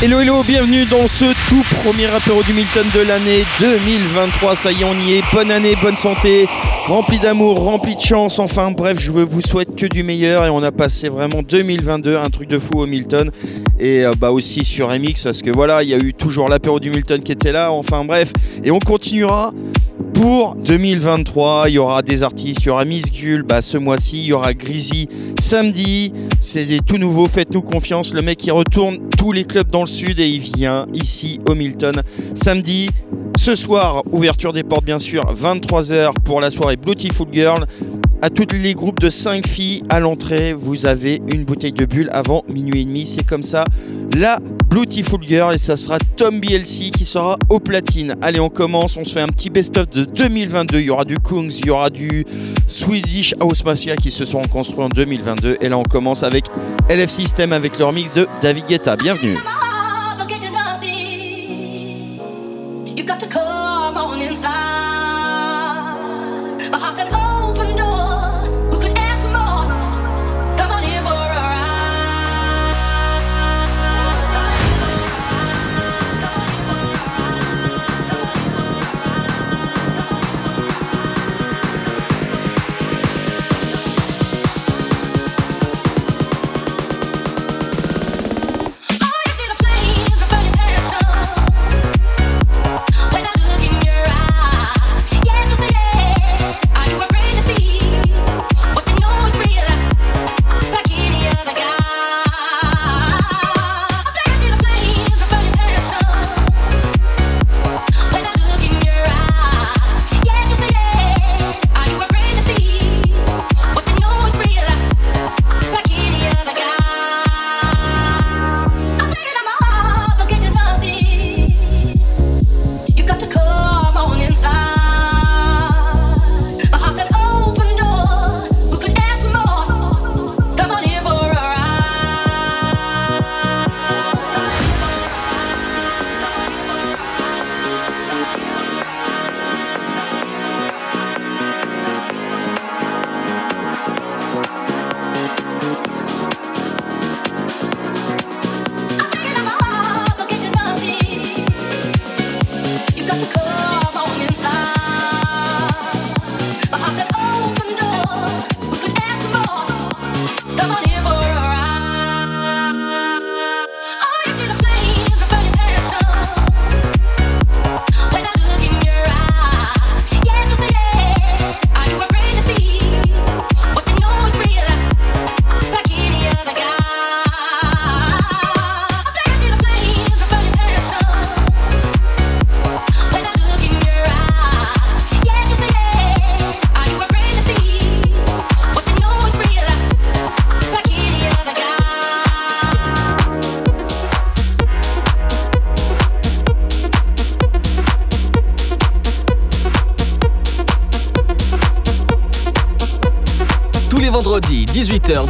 Hello hello, bienvenue dans ce tout premier apéro du Milton de l'année 2023. Ça y est, on y est. Bonne année, bonne santé, rempli d'amour, rempli de chance. Enfin bref, je vous souhaite que du meilleur et on a passé vraiment 2022, un truc de fou au Milton et euh, bah aussi sur MX parce que voilà, il y a eu toujours l'apéro du Milton qui était là. Enfin bref, et on continuera pour 2023. Il y aura des artistes, il y aura Miss bah, ce mois-ci, il y aura Grizzly samedi. C'est tout nouveau, faites-nous confiance. Le mec il retourne tous les clubs dans le sud et il vient ici au Milton samedi. Ce soir, ouverture des portes bien sûr, 23h pour la soirée Beautiful Girl. À tous les groupes de 5 filles à l'entrée, vous avez une bouteille de bulle avant minuit et demi. C'est comme ça. La Beautiful Girl et ça sera Tom BLC qui sera au platine. Allez, on commence. On se fait un petit best-of de 2022. Il y aura du Kungs, il y aura du Swedish House Mafia qui se sont construits en 2022. Et là, on commence avec LF System avec leur mix de David Guetta. Bienvenue.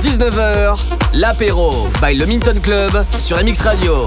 18h-19h, l'apéro by le Minton Club sur MX Radio.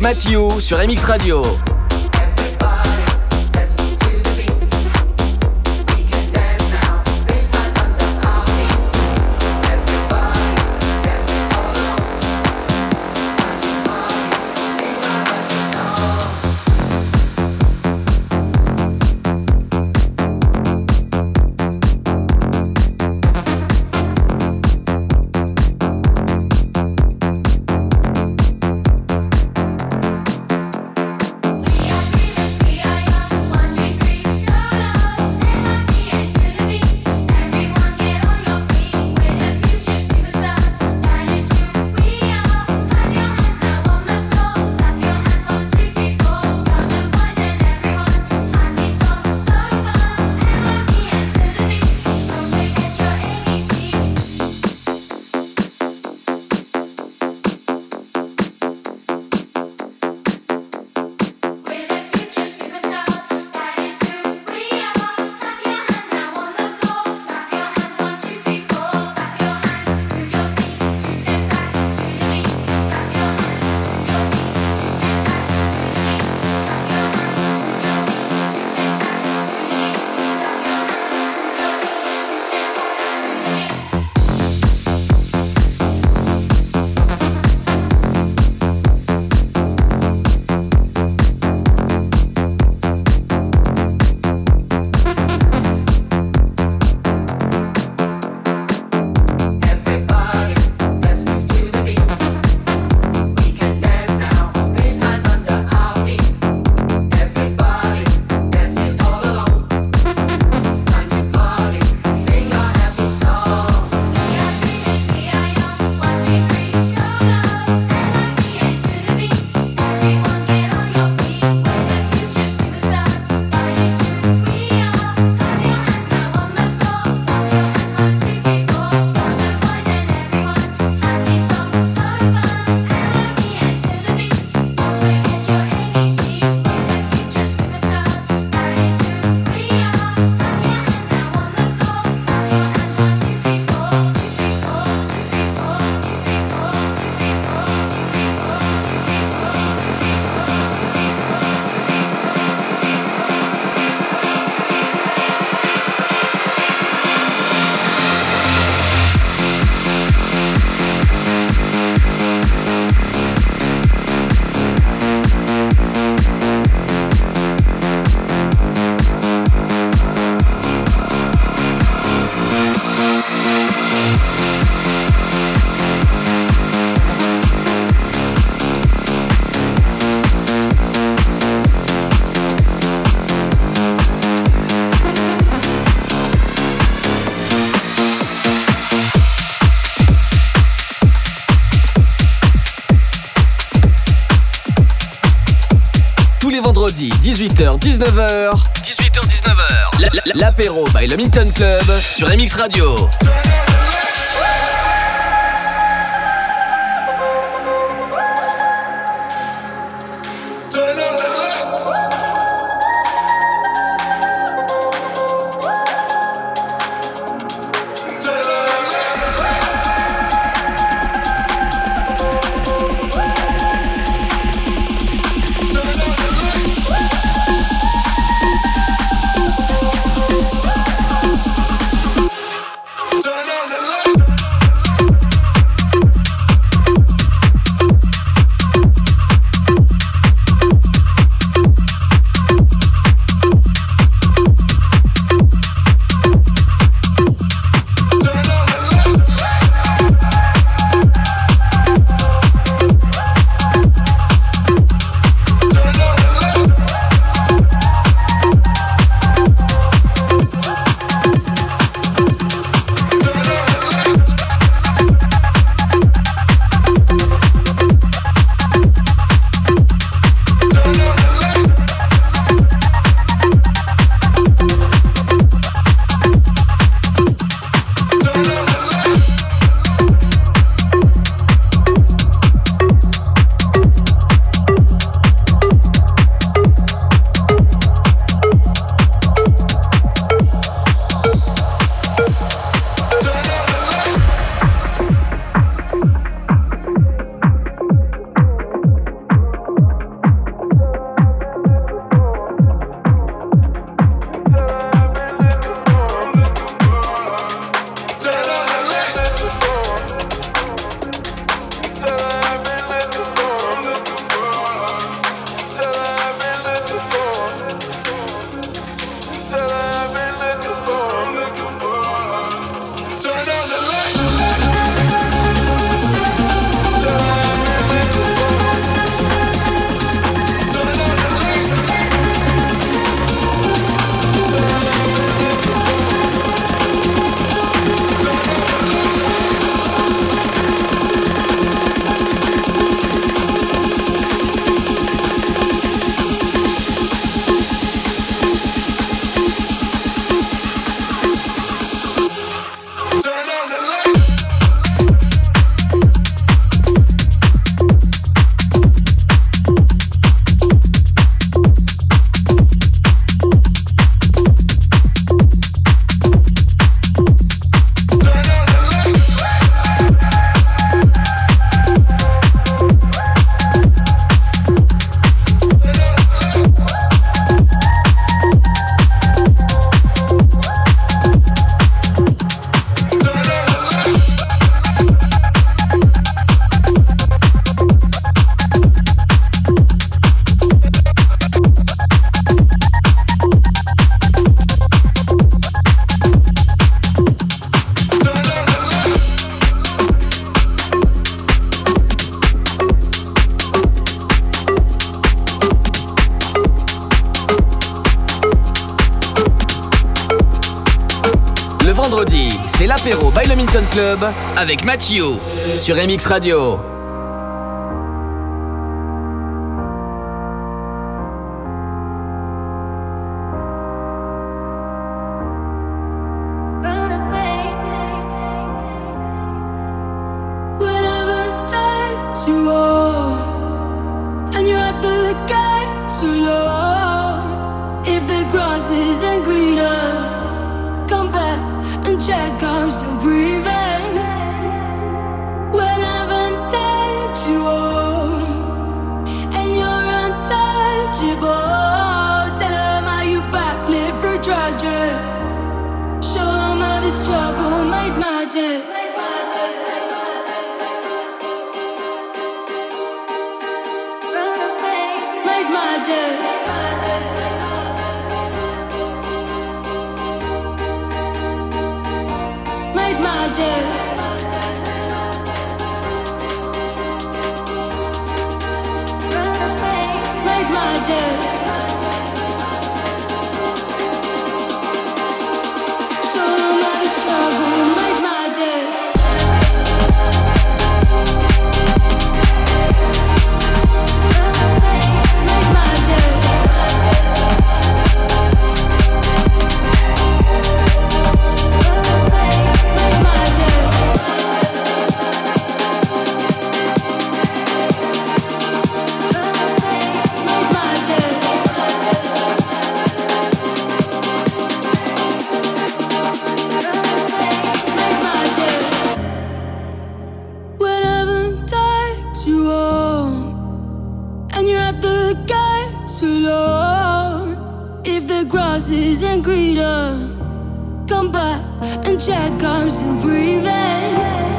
Mathieu sur MX Radio. 18h, 19h. 18h, 19h. L'apéro by le Minton Club sur MX Radio. Avec Mathieu sur MX Radio. the gates alone. If the grass isn't greener, come back and check I'm still breathing.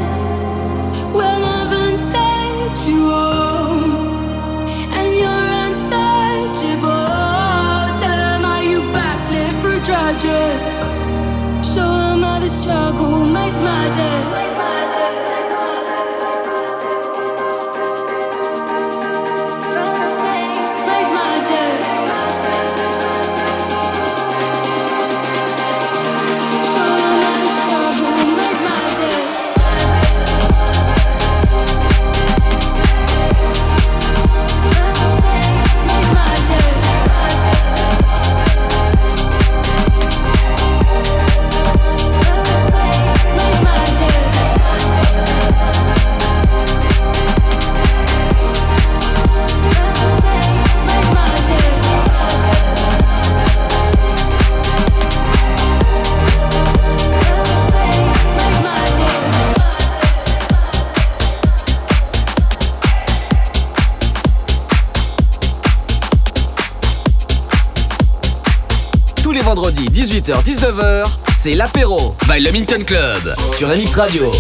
18h-19h, c'est l'apéro by le Minton Club sur MX Radio.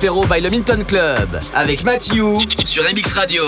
By le Minton Club avec Matthew sur MX Radio.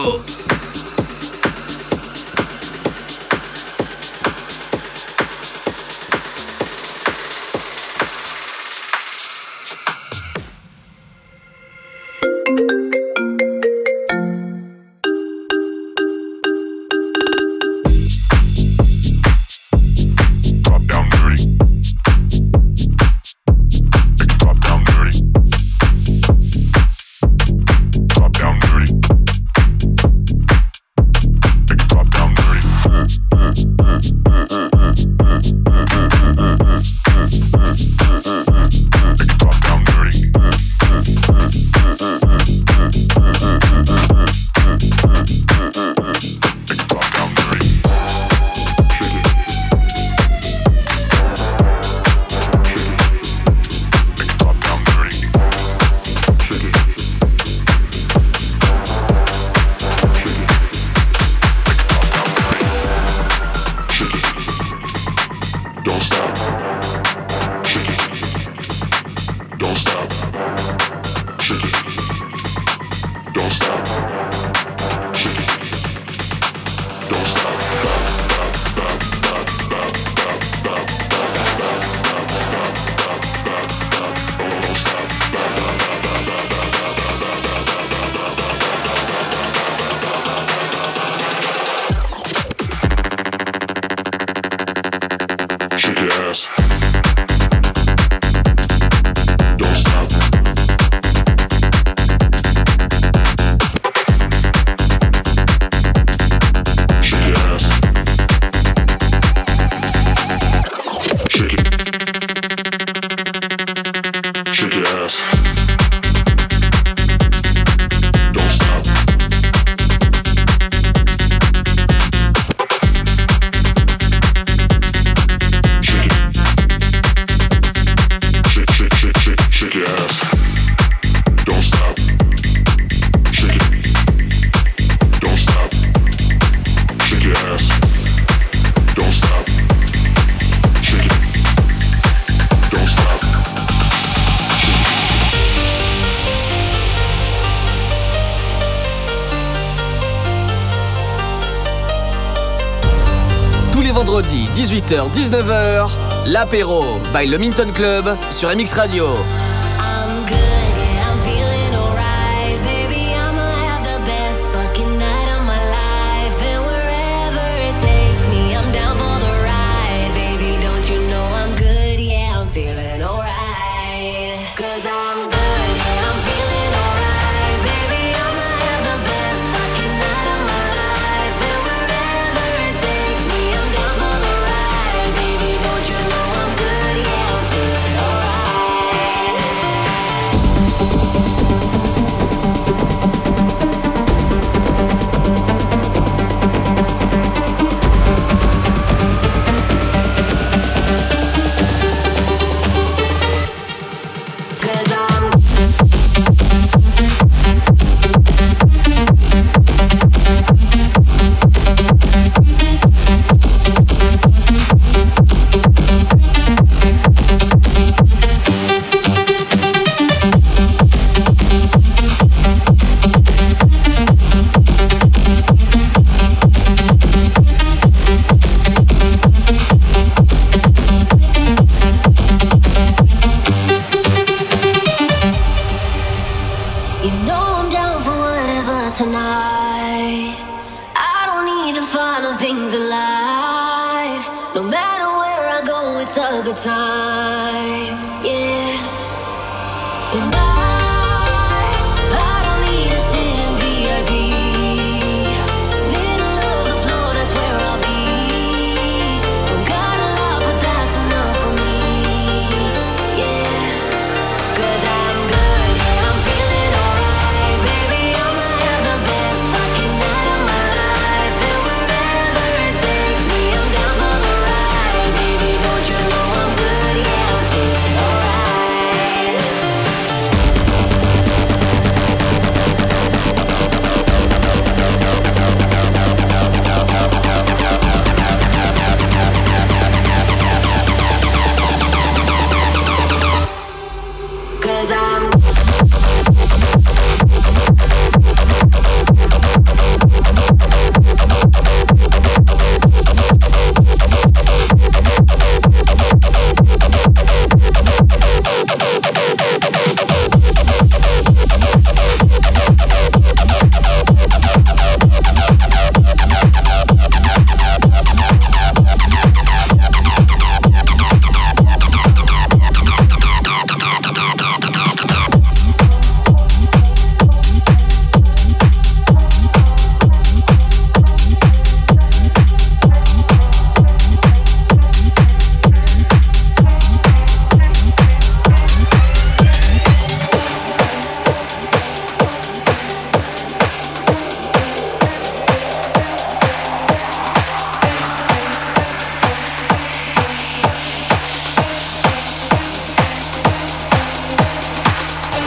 18h-19h, l'apéro by le Minton Club sur MX Radio. You know I'm down for whatever tonight. I don't need the final things in life. No matter where I go, it's a good time. Yeah.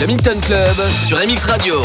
Le Minton Club sur MX Radio.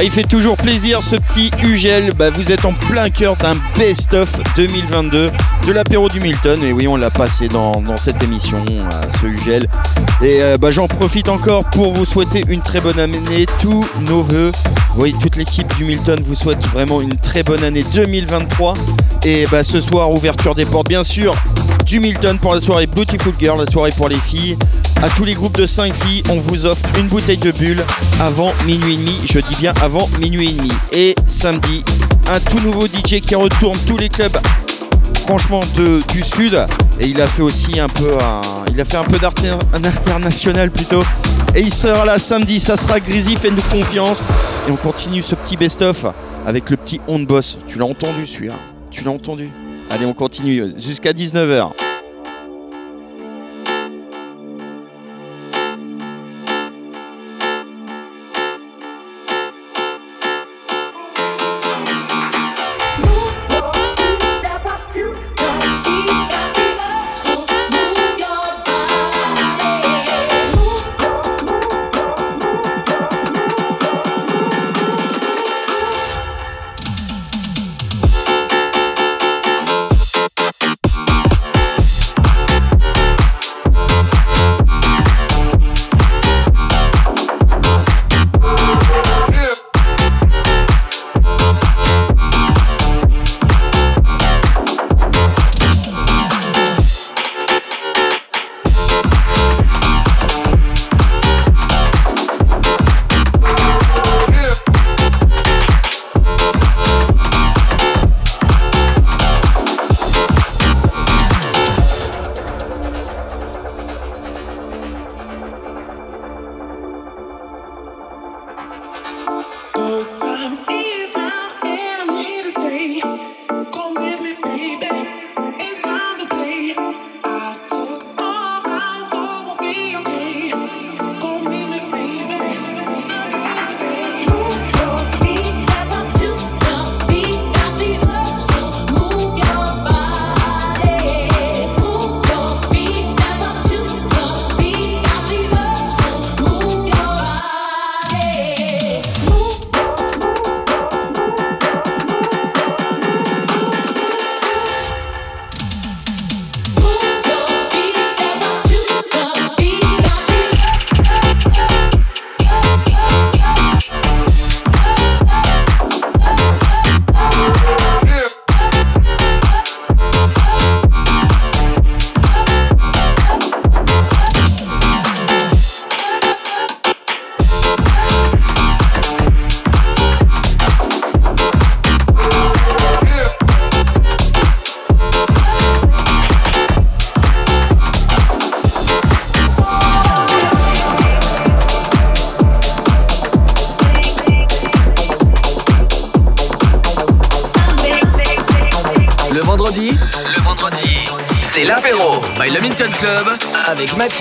Ah, il fait toujours plaisir ce petit Ugel. Bah, vous êtes en plein cœur d'un best-of 2022 de l'apéro du Milton. Et oui, on l'a passé dans, cette émission, euh, ce Ugel. Et euh, bah, j'en profite encore pour vous souhaiter une très bonne année. Tous nos voeux. Oui, toute l'équipe du Milton vous souhaite vraiment une très bonne année 2023. Et bah, ce soir, ouverture des portes, bien sûr, du Milton pour la soirée Beautiful Girl, la soirée pour les filles. À tous les groupes de 5 filles, on vous offre une bouteille de bulle avant minuit et demi. Je dis bien avant minuit et demi. Et samedi, un tout nouveau DJ qui retourne tous les clubs franchement de, du sud. Et il a fait aussi un peu un, il a fait un peu d'international plutôt. Et il sera là samedi ça sera Grizzly faites-nous confiance. Et on continue ce petit best-of avec le petit on boss. Tu l'as entendu celui-là. Tu l'as entendu. Allez on continue jusqu'à 19h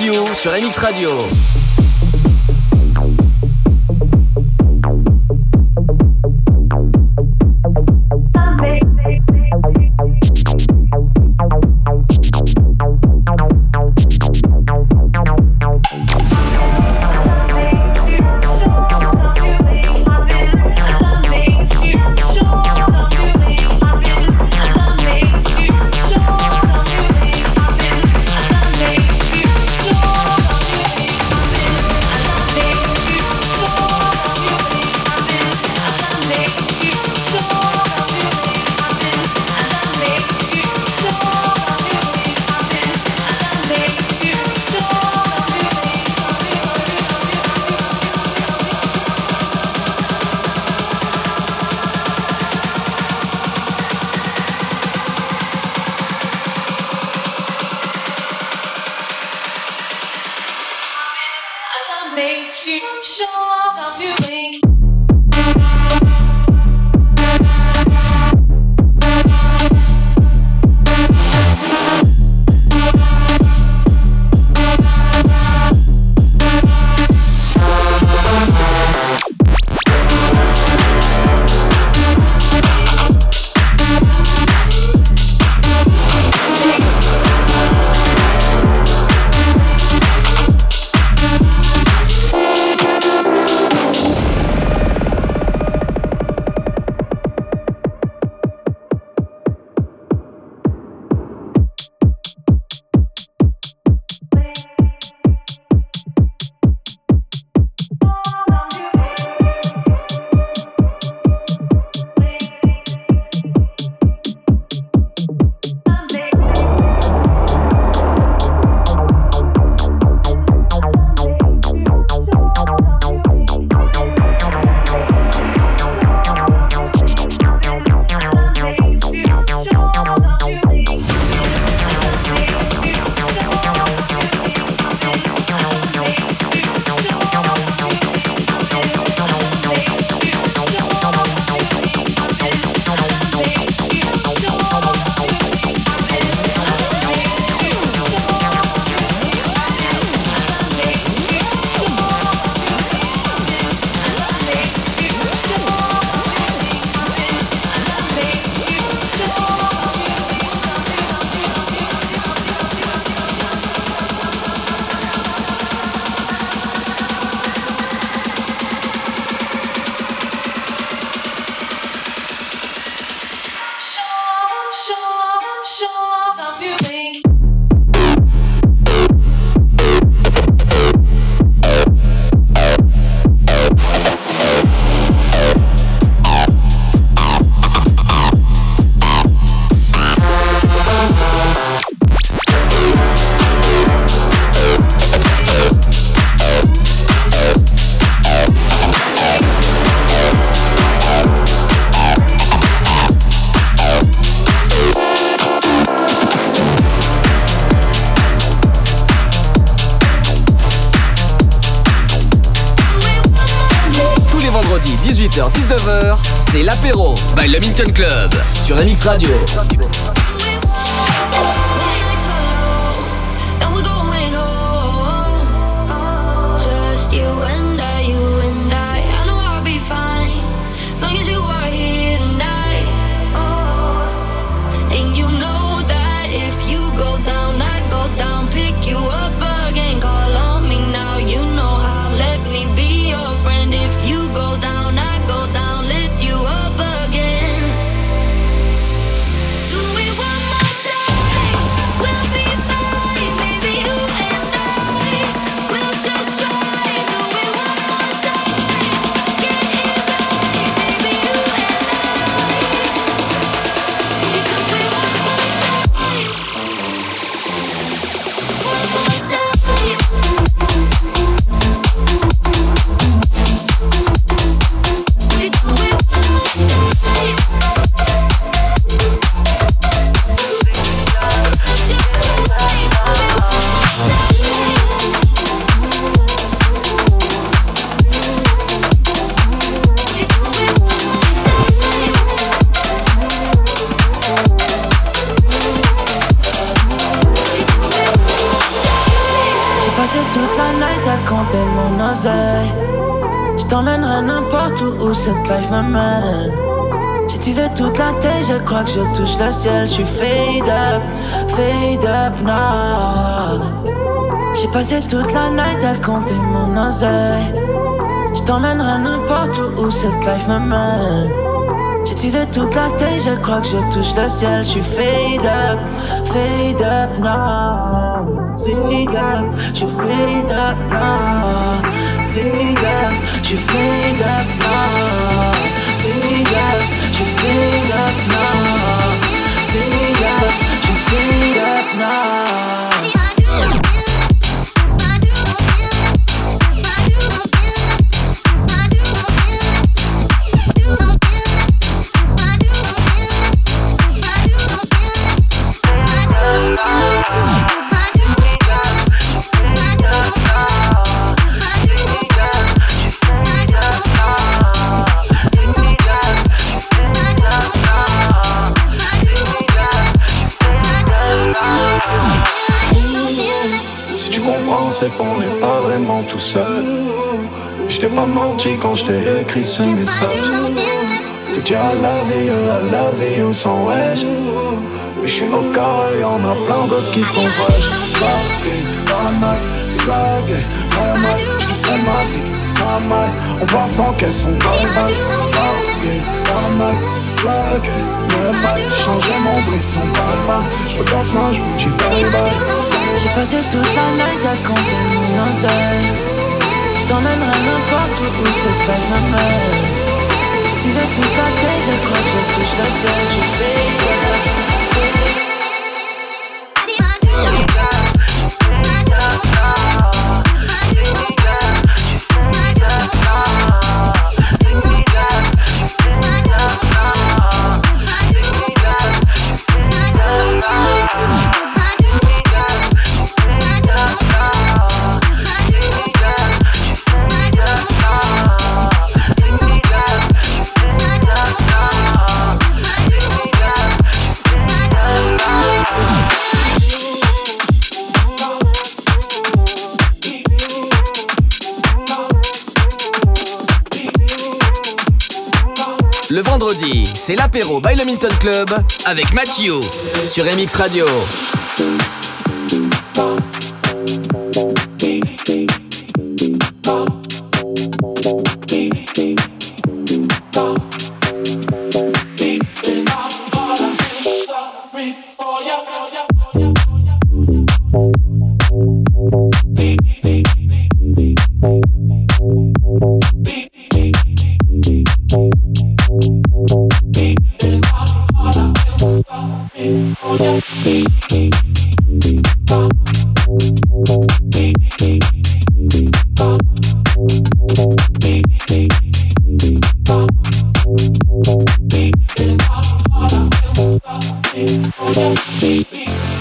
Mathieu sur MX Radio. By Le Club sur MX Radio. Je suis fade up, fade up now. J'ai passé toute la night à compter mon oseille. Je t'emmènerai n'importe où, où cette life me mène. J'ai toute la tête, je crois que je touche le ciel, je suis fade up, fade up now. Fade up, je fade up now. Fade up, je fade up now. Fade up, je fade up now. Feed up now. Tout seul. Je t'ai pas menti quand je t'ai écrit ce message. Dire I love you, I love you sans wesh. Mais je suis au carré, y'en a plein d'autres qui sont dans la night, c'est blagué. Normal, je sais ma zik, normal. En pensant qu'elles sont. Bloqué dans la night, c'est blagué. Normal, changer mon bruit sans palma. Je repasse ma, je vous dis bye bye. J'ai passé toute la night à compter mon oseille Je t'emmènerai n'importe où où se passe ma mère Je disais toute la tête, je crois que je touche la selle Je c'est l'apéro by le Milton Club avec Mathieu sur MX Radio. Hold on, baby.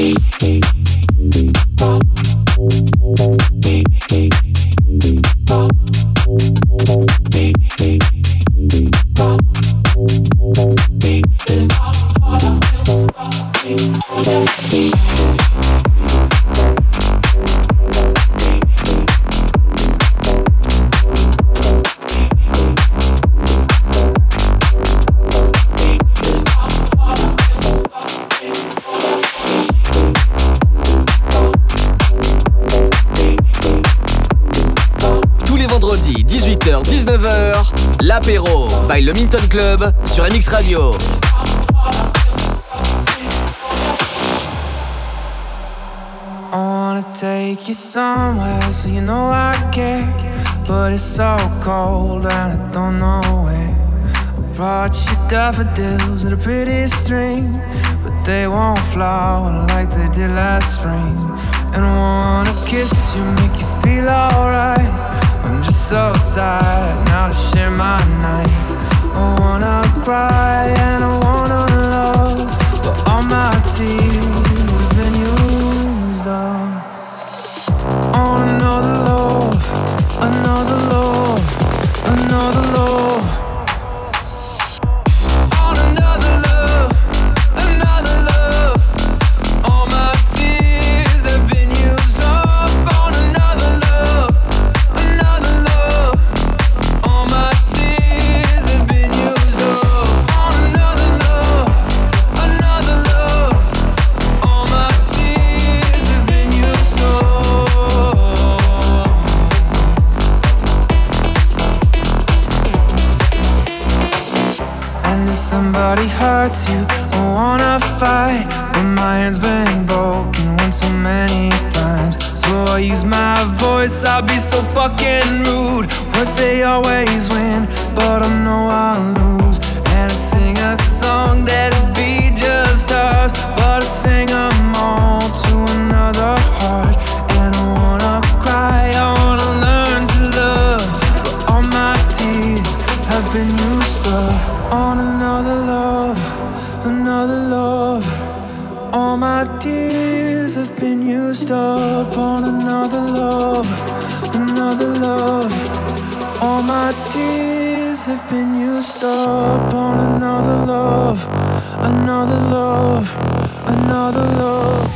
Bye. Club sur MX Radio. I wanna take you somewhere so you know I care. But it's so cold and I don't know where. I brought you daffodils and a pretty string, but they won't flower like they did last spring. And I wanna kiss you, make you feel alright. I'm just so tired now to share my nights. Another love, another love, another love. Hurts you, I wanna fight. But my hand's been broken one too many times. So I use my voice, I'll be so fucking rude. Words they always win, but I know I'll lose. And I sing a song that beat just us But I sing them up on another love, another love, another love.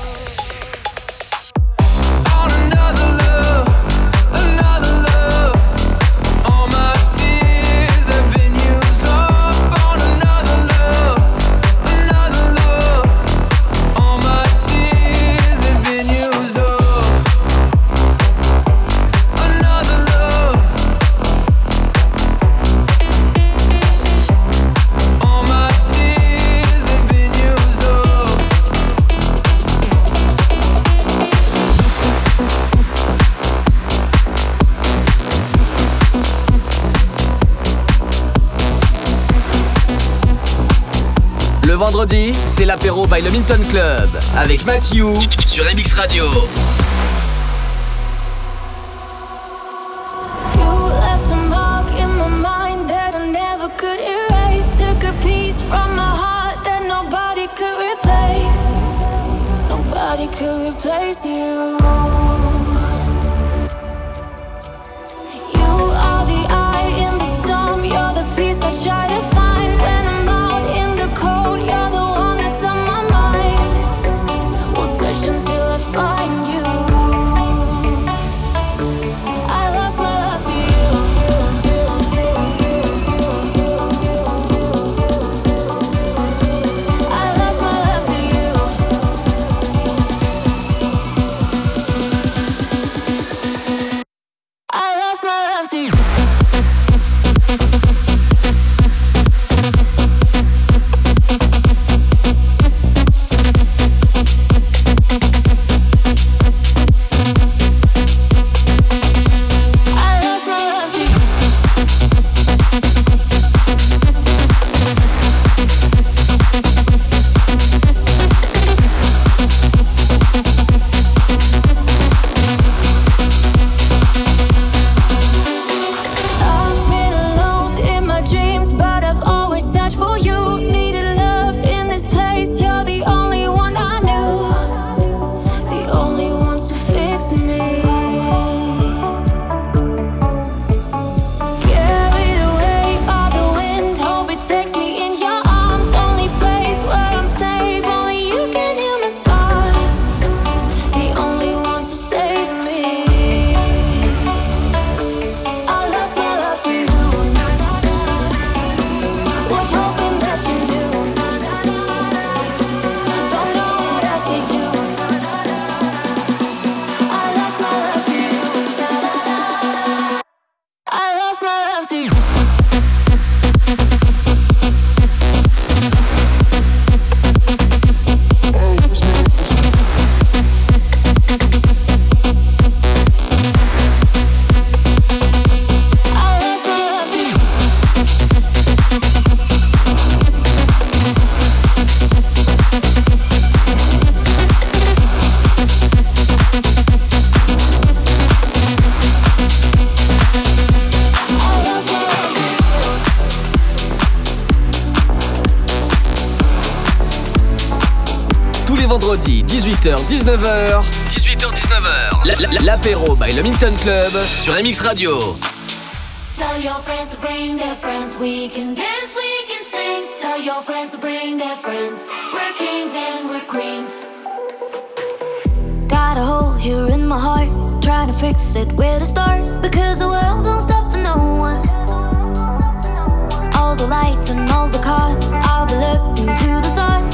C'est l'apéro by le Minton Club avec Matthew sur MX Radio. could replace you. vendredi 18h 19h 18h 19h l'apéro by le Minton Club sur MX Radio. Tell your friends to bring their friends. We can dance we can sing. Tell your friends to bring their friends. We're kings and we're queens. Got a hole here in my heart Trying to fix it where to start. Because the world don't stop for no one. All the lights and all the cars I'll be looking to the stars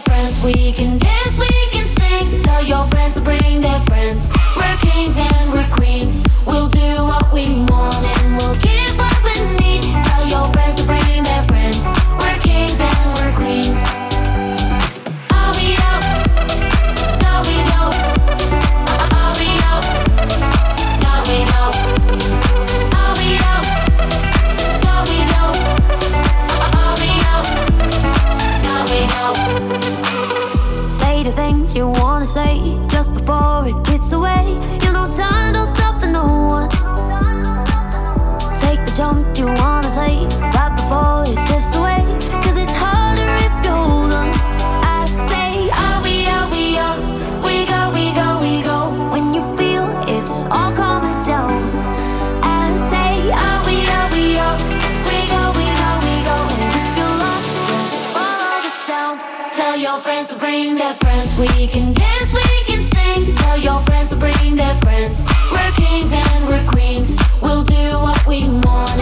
friends. We can dance, we can sing. Tell your friends to bring their friends. We're kings and your friends to bring their friends. We can dance, we can sing. Tell your friends to bring their friends. We're kings and we're queens. We'll do what we want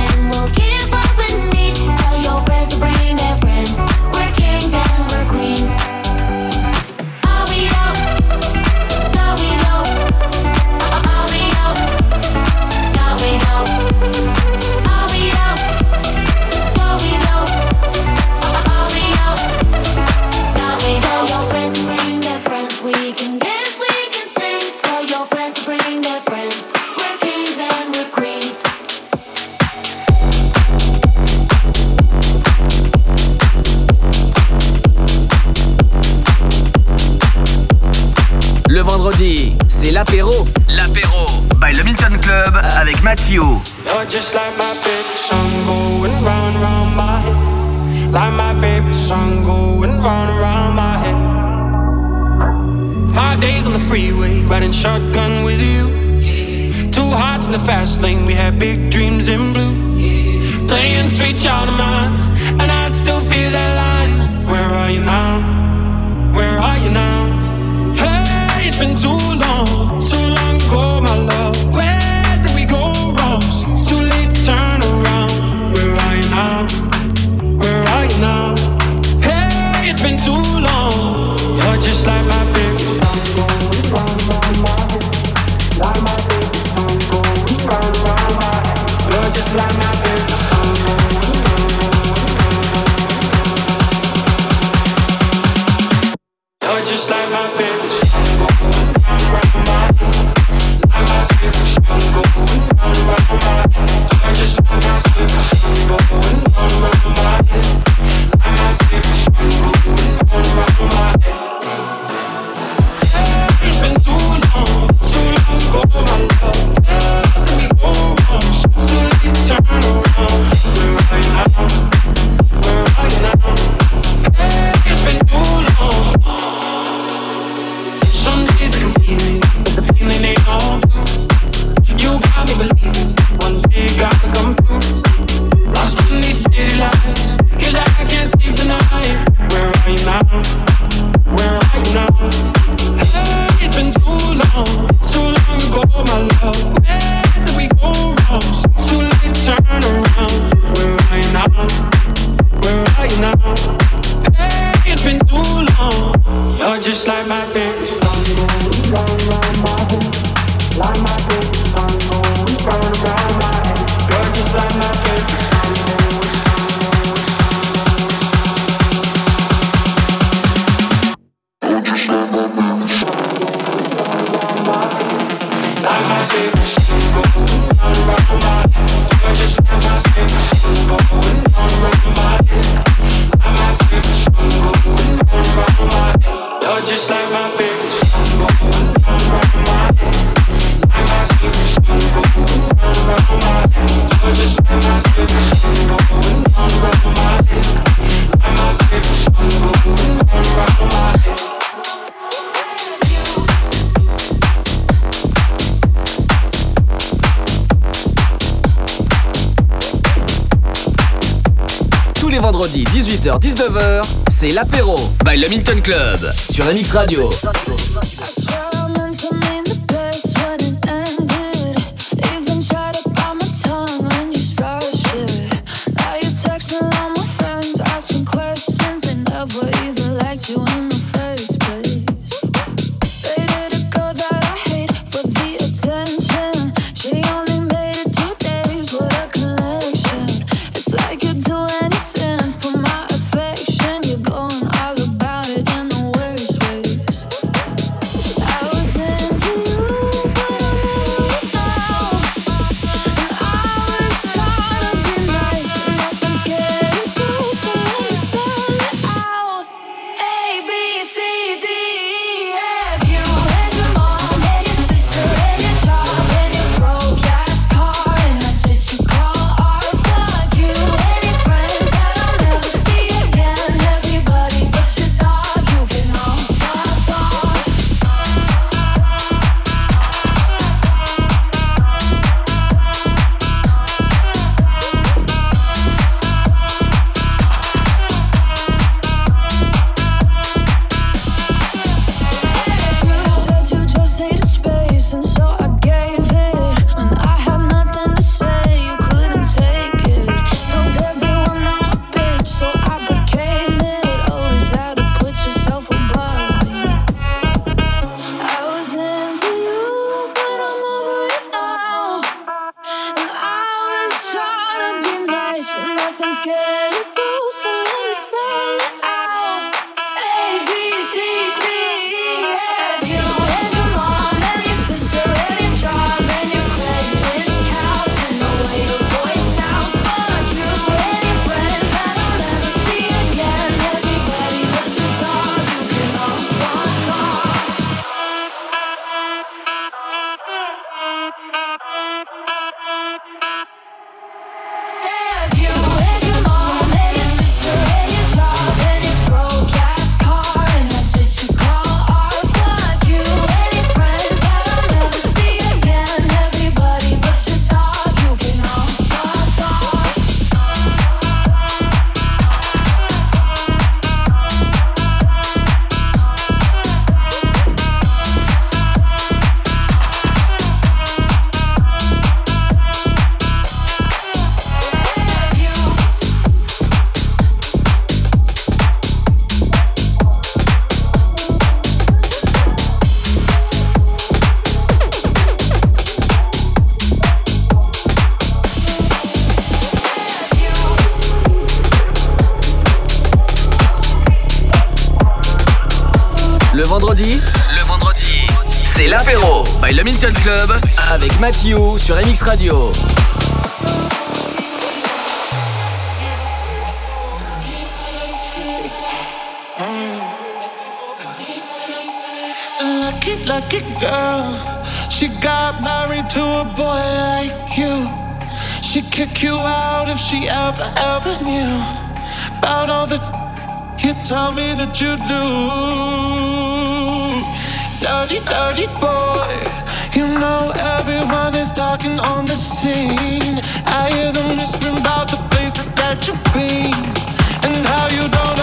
l'apéro by le Milton Club sur MX Radio. Avec Mathieu sur MX Radio. Lucky, lucky girl. She got married to a boy like you. She'd kick you out if she ever, ever knew about all the you tell me that you do. You know everyone is talking on the scene. I hear them whispering about the places that you've been and how you don't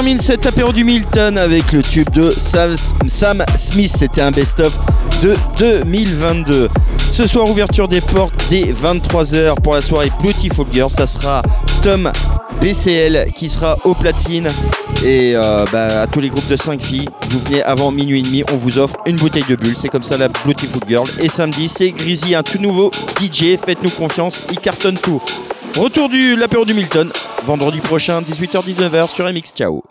termine cet apéro du Milton avec le tube de Sam, Smith. C'était un best-of de 2022. Ce soir, ouverture des portes dès 23h pour la soirée Beautiful Girl. Ça sera Tom BCL qui sera au platine. Et euh, bah, à tous les groupes de 5 filles, vous venez avant minuit et demi, on vous offre une bouteille de bulle. C'est comme ça la Beautiful Girl. Et samedi, c'est Grizzly, un tout nouveau DJ. Faites-nous confiance, il cartonne tout. Retour du l'apéro du Milton, vendredi prochain, 18h-19h sur MX. Ciao